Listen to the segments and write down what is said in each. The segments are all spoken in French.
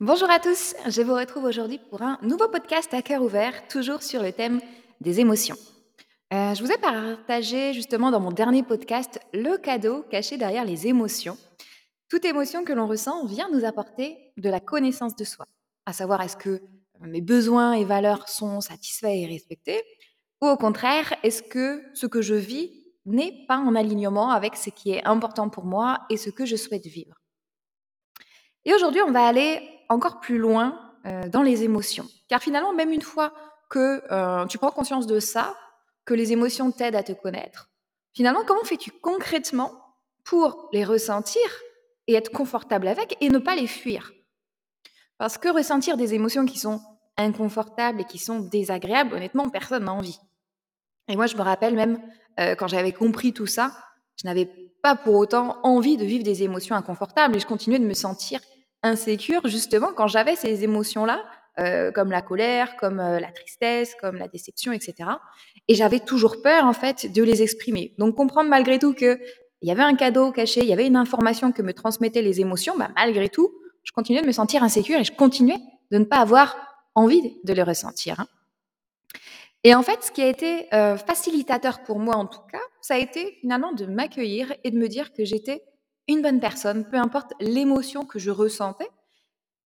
Bonjour à tous, je vous retrouve aujourd'hui pour un nouveau podcast à cœur ouvert, toujours sur le thème des émotions. Euh, je vous ai partagé justement dans mon dernier podcast le cadeau caché derrière les émotions. Toute émotion que l'on ressent vient nous apporter de la connaissance de soi, à savoir est-ce que mes besoins et valeurs sont satisfaits et respectés, ou au contraire, est-ce que ce que je vis n'est pas en alignement avec ce qui est important pour moi et ce que je souhaite vivre. Et aujourd'hui, on va aller encore plus loin euh, dans les émotions. Car finalement, même une fois que euh, tu prends conscience de ça, que les émotions t'aident à te connaître, finalement, comment fais-tu concrètement pour les ressentir et être confortable avec et ne pas les fuir? Parce que ressentir des émotions qui sont inconfortables et qui sont désagréables, honnêtement, personne n'a envie. Et moi, je me rappelle même, euh, quand j'avais compris tout ça, je n'avais pas pour autant envie de vivre des émotions inconfortables et je continuais de me sentir insécure justement quand j'avais ces émotions-là, euh, comme la colère, comme euh, la tristesse, comme la déception, etc. Et j'avais toujours peur en fait de les exprimer. Donc comprendre malgré tout que il y avait un cadeau caché, il y avait une information que me transmettaient les émotions, bah, malgré tout, je continuais de me sentir insécure et je continuais de ne pas avoir envie de les ressentir. Hein. Et en fait, ce qui a été euh, facilitateur pour moi en tout cas, ça a été finalement de m'accueillir et de me dire que j'étais une bonne personne, peu importe l'émotion que je ressentais,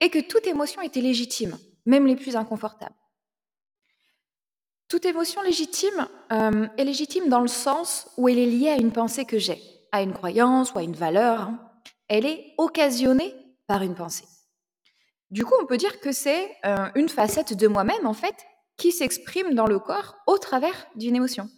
et que toute émotion était légitime, même les plus inconfortables. Toute émotion légitime euh, est légitime dans le sens où elle est liée à une pensée que j'ai, à une croyance ou à une valeur. Hein. Elle est occasionnée par une pensée. Du coup, on peut dire que c'est euh, une facette de moi-même, en fait, qui s'exprime dans le corps au travers d'une émotion.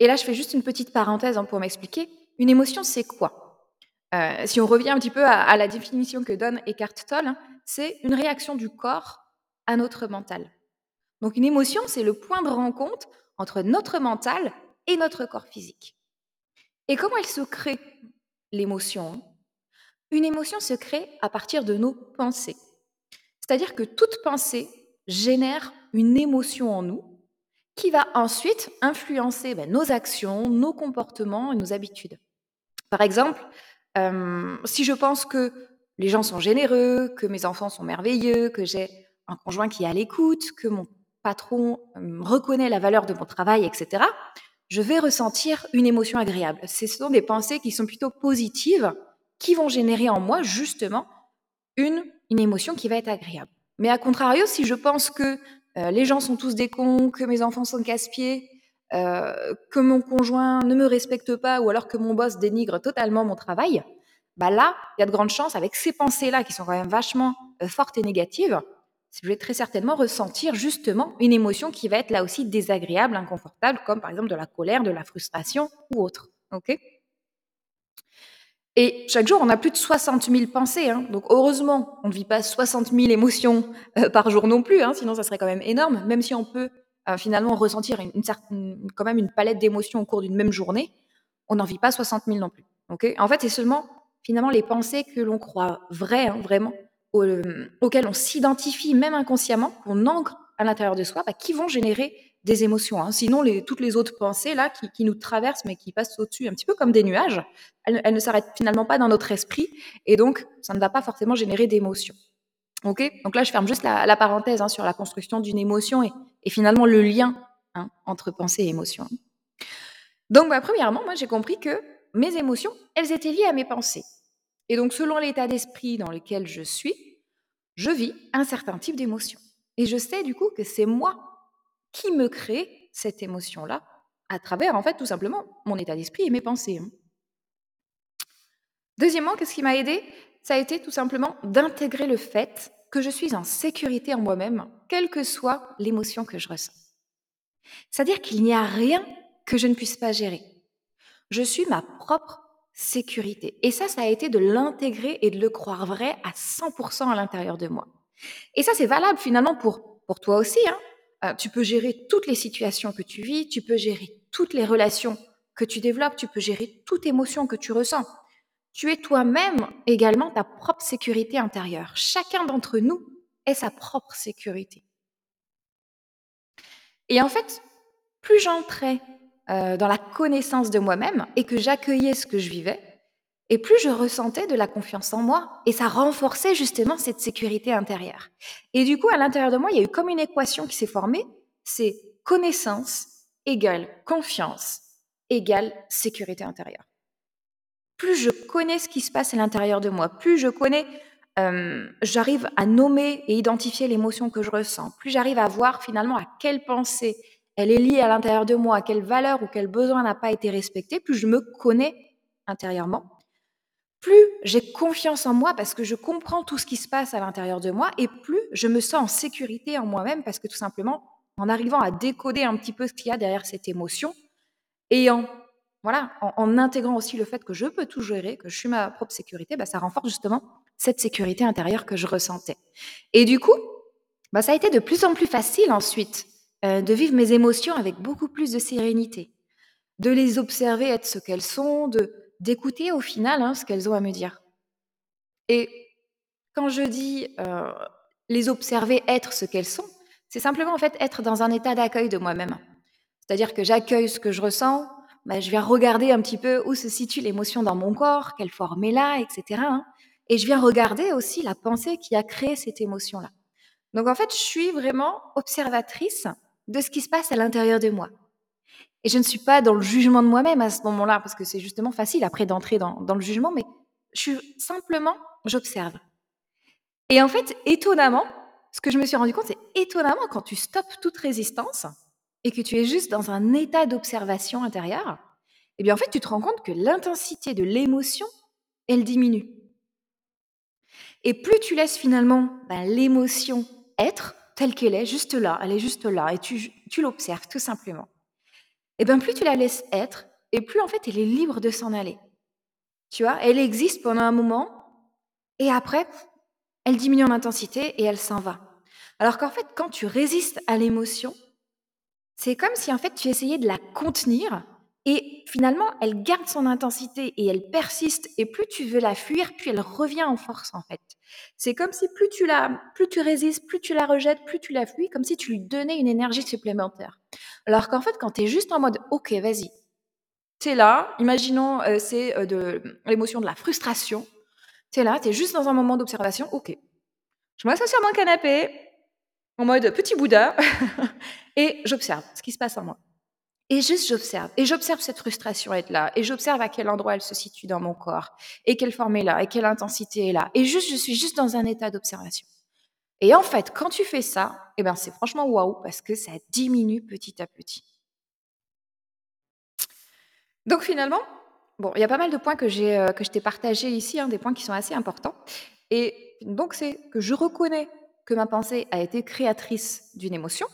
Et là, je fais juste une petite parenthèse hein, pour m'expliquer. Une émotion, c'est quoi? Euh, Si on revient un petit peu à, la définition que donne Eckhart Tolle, hein, c'est une réaction du corps à notre mental. Donc une émotion, c'est le point de rencontre entre notre mental et notre corps physique. Et comment elle se crée, l'émotion? Une émotion se crée à partir de nos pensées. C'est-à-dire que toute pensée génère une émotion en nous qui va ensuite influencer ben, nos actions, nos comportements et nos habitudes. Par exemple, euh, si je pense que les gens sont généreux, que mes enfants sont merveilleux, que j'ai un conjoint qui est à l'écoute, que mon patron euh, reconnaît la valeur de mon travail, etc., je vais ressentir une émotion agréable. Ce sont des pensées qui sont plutôt positives, qui vont générer en moi justement une, une émotion qui va être agréable. Mais à contrario, si je pense que euh, les gens sont tous des cons, que mes enfants sont casse-pieds, euh, que mon conjoint ne me respecte pas ou alors que mon boss dénigre totalement mon travail, bah là, il y a de grandes chances avec ces pensées-là qui sont quand même vachement euh, fortes et négatives, je vais très certainement ressentir justement une émotion qui va être là aussi désagréable, inconfortable, comme par exemple de la colère, de la frustration ou autre. Ok? Et chaque jour, on a plus de 60 000 pensées. Hein. Donc heureusement, on ne vit pas 60 000 émotions par jour non plus, hein, sinon ça serait quand même énorme, même si on peut euh, finalement ressentir une, certaine, quand même une palette d'émotions au cours d'une même journée, on n'en vit pas 60 000 non plus. En fait, c'est seulement finalement les pensées que l'on croit vraies, hein, vraiment, euh, auxquelles on s'identifie même inconsciemment, qu'on ancre à l'intérieur de soi, bah, qui vont générer des émotions. Hein. Sinon, toutes les autres pensées là qui, nous traversent, mais qui passent au-dessus, un petit peu comme des nuages, elles, elles ne s'arrêtent finalement pas dans notre esprit, et donc ça ne va pas forcément générer d'émotions. Ok? Donc là, je ferme juste la, parenthèse hein, sur la construction d'une émotion et, finalement le lien hein, entre pensée et émotion. Donc, bah, premièrement, moi, j'ai compris que mes émotions, elles étaient liées à mes pensées. Et donc, selon l'état d'esprit dans lequel je suis, je vis un certain type d'émotion. Et je sais du coup que c'est moi qui me crée cette émotion-là à travers, en fait, tout simplement mon état d'esprit et mes pensées. Hein. Deuxièmement, qu'est-ce qui m'a aidé? Ça a été tout simplement d'intégrer le fait que je suis en sécurité en moi-même, quelle que soit l'émotion que je ressens. C'est-à-dire qu'il n'y a rien que je ne puisse pas gérer. Je suis ma propre sécurité. Et ça, ça a été de l'intégrer et de le croire vrai à 100% à l'intérieur de moi. Et ça, c'est valable finalement pour, pour toi aussi. Hein. Euh, tu peux gérer toutes les situations que tu vis, tu peux gérer toutes les relations que tu développes, tu peux gérer toute émotion que tu ressens. Tu es toi-même également ta propre sécurité intérieure. Chacun d'entre nous est sa propre sécurité. Et en fait, plus j'entrais euh, dans la connaissance de moi-même et que j'accueillais ce que je vivais, et plus je ressentais de la confiance en moi, et ça renforçait justement cette sécurité intérieure. Et du coup, à l'intérieur de moi, il y a eu comme une équation qui s'est formée, c'est connaissance égale confiance égale sécurité intérieure. Plus je connais ce qui se passe à l'intérieur de moi, plus je connais, euh, j'arrive à nommer et identifier l'émotion que je ressens, plus j'arrive à voir finalement à quelle pensée elle est liée à l'intérieur de moi, à quelle valeur ou quel besoin n'a pas été respecté, plus je me connais intérieurement, plus j'ai confiance en moi parce que je comprends tout ce qui se passe à l'intérieur de moi et plus je me sens en sécurité en moi-même parce que tout simplement, en arrivant à décoder un petit peu ce qu'il y a derrière cette émotion et en, voilà, en, intégrant aussi le fait que je peux tout gérer, que je suis ma propre sécurité, bah, ça renforce justement cette sécurité intérieure que je ressentais. Et du coup, bah, ça a été de plus en plus facile ensuite euh, de vivre mes émotions avec beaucoup plus de sérénité, de les observer être ce qu'elles sont, de d'écouter au final hein, ce qu'elles ont à me dire. Et quand je dis euh, les observer être ce qu'elles sont, c'est simplement en fait être dans un état d'accueil de moi-même. C'est-à-dire que j'accueille ce que je ressens, bah, je viens regarder un petit peu où se situe l'émotion dans mon corps, quelle forme est là, etc. Et je viens regarder aussi la pensée qui a créé cette émotion-là. Donc en fait, je suis vraiment observatrice de ce qui se passe à l'intérieur de moi. Et je ne suis pas dans le jugement de moi-même à ce moment-là, parce que c'est justement facile après d'entrer dans, le jugement, mais je suis simplement, j'observe. Et en fait, étonnamment, ce que je me suis rendu compte, c'est étonnamment quand tu stoppes toute résistance et que tu es juste dans un état d'observation intérieure, eh bien en fait, tu te rends compte que l'intensité de l'émotion, elle diminue. Et plus tu laisses finalement ben, l'émotion être telle qu'elle est, juste là, elle est juste là, et tu, tu l'observes tout simplement et bien plus tu la laisses être, et plus en fait elle est libre de s'en aller. Tu vois, elle existe pendant un moment, et après, elle diminue en intensité et elle s'en va. Alors qu'en fait, quand tu résistes à l'émotion, c'est comme si en fait tu essayais de la contenir et finalement elle garde son intensité et elle persiste et plus tu veux la fuir, plus elle revient en force en fait. C'est comme si plus tu la plus tu résistes, plus tu la rejettes, plus tu la fuis, comme si tu lui donnais une énergie supplémentaire. Alors qu'en fait, quand tu es juste en mode OK, vas-y. Tu es là, imaginons euh, c'est euh, de l'émotion de la frustration. Tu es là, tu es juste dans un moment d'observation. OK. Je m'assois sur mon canapé en mode petit Bouddha et j'observe ce qui se passe en moi. Et juste j'observe. Et j'observe cette frustration être là. Et j'observe à quel endroit elle se situe dans mon corps. Et quelle forme est là. Et quelle intensité est là. Et juste, je suis juste dans un état d'observation. Et en fait, quand tu fais ça, eh ben, c'est franchement waouh parce que ça diminue petit à petit. Donc finalement, bon, il y a pas mal de points que, j'ai, euh, que je t'ai partagés ici, hein, des points qui sont assez importants. Et donc c'est que je reconnais que ma pensée a été créatrice d'une émotion,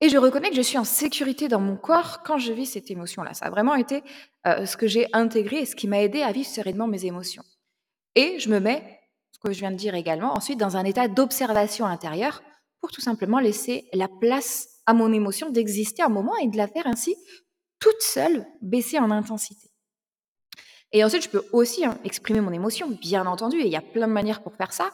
et je reconnais que je suis en sécurité dans mon corps quand je vis cette émotion-là. Ça a vraiment été euh, ce que j'ai intégré et ce qui m'a aidé à vivre sereinement mes émotions. Et je me mets, que je viens de dire également, ensuite dans un état d'observation intérieure pour tout simplement laisser la place à mon émotion d'exister un moment et de la faire ainsi toute seule baisser en intensité. Et ensuite, je peux aussi hein, exprimer mon émotion, bien entendu, et il y a plein de manières pour faire ça.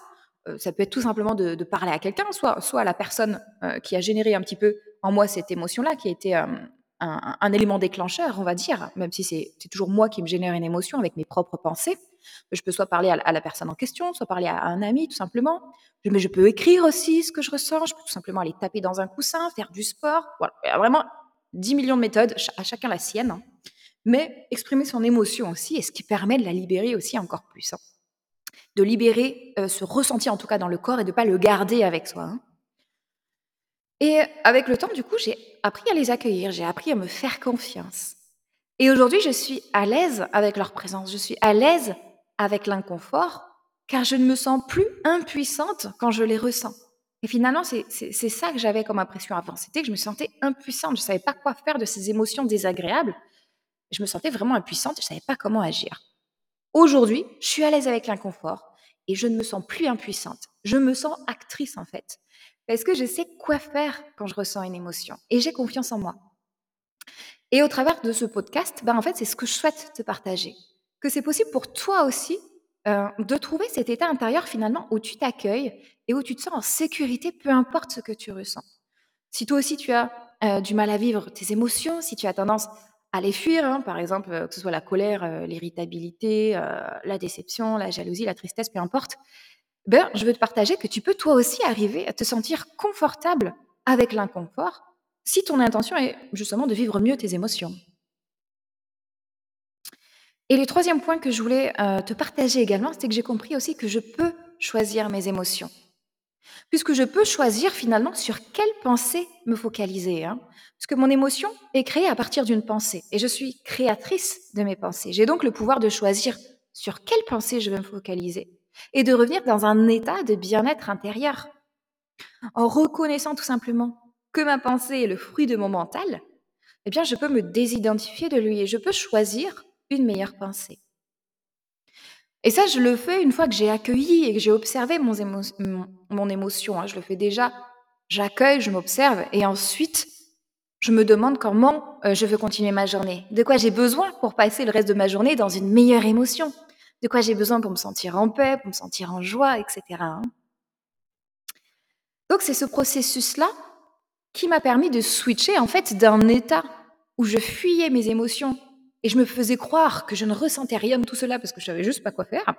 Euh, ça peut être tout simplement de, parler à quelqu'un, soit, à la personne euh, qui a généré un petit peu en moi cette émotion-là, qui a été euh, un, élément déclencheur, on va dire, même si c'est toujours moi qui me génère une émotion avec mes propres pensées. Je peux soit parler à, la personne en question, soit parler à, un ami, tout simplement. Mais je peux écrire aussi ce que je ressens, je peux tout simplement aller taper dans un coussin, faire du sport. Voilà, il y a vraiment 10 millions de méthodes, à chacun la sienne. Hein. Mais exprimer son émotion aussi, et ce qui permet de la libérer aussi encore plus. Hein de libérer euh, ce ressenti en tout cas dans le corps et de ne pas le garder avec soi. Hein. Et avec le temps, du coup, j'ai appris à les accueillir, j'ai appris à me faire confiance. Et aujourd'hui, je suis à l'aise avec leur présence, je suis à l'aise avec l'inconfort, car je ne me sens plus impuissante quand je les ressens. Et finalement, c'est ça que j'avais comme impression avant, c'était que je me sentais impuissante, je ne savais pas quoi faire de ces émotions désagréables, je me sentais vraiment impuissante, je ne savais pas comment agir. Aujourd'hui, je suis à l'aise avec l'inconfort et je ne me sens plus impuissante. Je me sens actrice en fait. Parce que je sais quoi faire quand je ressens une émotion et j'ai confiance en moi? Et au travers de ce podcast, ben en fait, c'est ce que je souhaite te partager. Que c'est possible pour toi aussi euh, de trouver cet état intérieur finalement où tu t'accueilles et où tu te sens en sécurité, peu importe ce que tu ressens. Si toi aussi tu as euh, du mal à vivre tes émotions, si tu as tendance à les fuir, hein, par exemple, euh, que ce soit la colère, l'irritabilité, la déception, la jalousie, la tristesse, peu importe, ben, je veux te partager que tu peux toi aussi arriver à te sentir confortable avec l'inconfort si ton intention est justement de vivre mieux tes émotions. Et le troisième point que je voulais te partager également, c'est que j'ai compris aussi que je peux choisir mes émotions puisque je peux choisir finalement sur quelle pensée me focaliser. Hein. Parce que mon émotion est créée à partir d'une pensée, et je suis créatrice de mes pensées. J'ai donc le pouvoir de choisir sur quelle pensée je veux me focaliser, et de revenir dans un état de bien-être intérieur. En reconnaissant tout simplement que ma pensée est le fruit de mon mental, eh bien je peux me désidentifier de lui, et je peux choisir une meilleure pensée. Et ça, je le fais une fois que j'ai accueilli et que j'ai observé mon, émotion. Hein. Je le fais déjà, j'accueille, je m'observe et ensuite, je me demande comment euh, je veux continuer ma journée. De quoi j'ai besoin pour passer le reste de ma journée dans une meilleure émotion? De quoi j'ai besoin pour me sentir en paix, pour me sentir en joie, etc. Hein. Donc c'est ce processus-là qui m'a permis de switcher en fait d'un état où je fuyais mes émotions et je me faisais croire que je ne ressentais rien de tout cela parce que je savais juste pas quoi faire.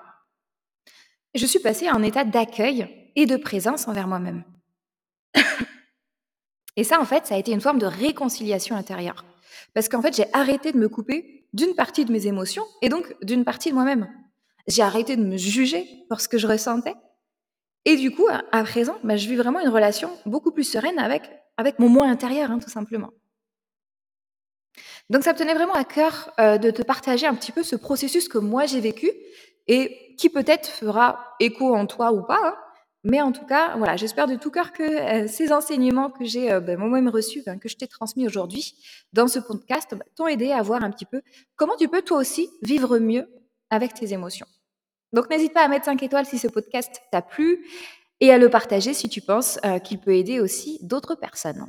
Je suis passée à un état d'accueil et de présence envers moi-même. et ça, en fait, ça a été une forme de réconciliation intérieure. Parce qu'en fait, j'ai arrêté de me couper d'une partie de mes émotions et donc d'une partie de moi-même. J'ai arrêté de me juger pour ce que je ressentais. Et du coup, à présent, bah, je vis vraiment une relation beaucoup plus sereine avec, mon moi intérieur, hein, tout simplement. Donc ça me tenait vraiment à cœur euh, de te partager un petit peu ce processus que moi j'ai vécu et qui peut-être fera écho en toi ou pas. Hein. Mais en tout cas, voilà, j'espère de tout cœur que euh, ces enseignements que j'ai euh, ben, moi-même reçus, que je t'ai transmis aujourd'hui dans ce podcast, bah, t'ont aidé à voir un petit peu comment tu peux toi aussi vivre mieux avec tes émotions. Donc n'hésite pas à mettre 5 étoiles si ce podcast t'a plu et à le partager si tu penses qu'il peut aider aussi d'autres personnes.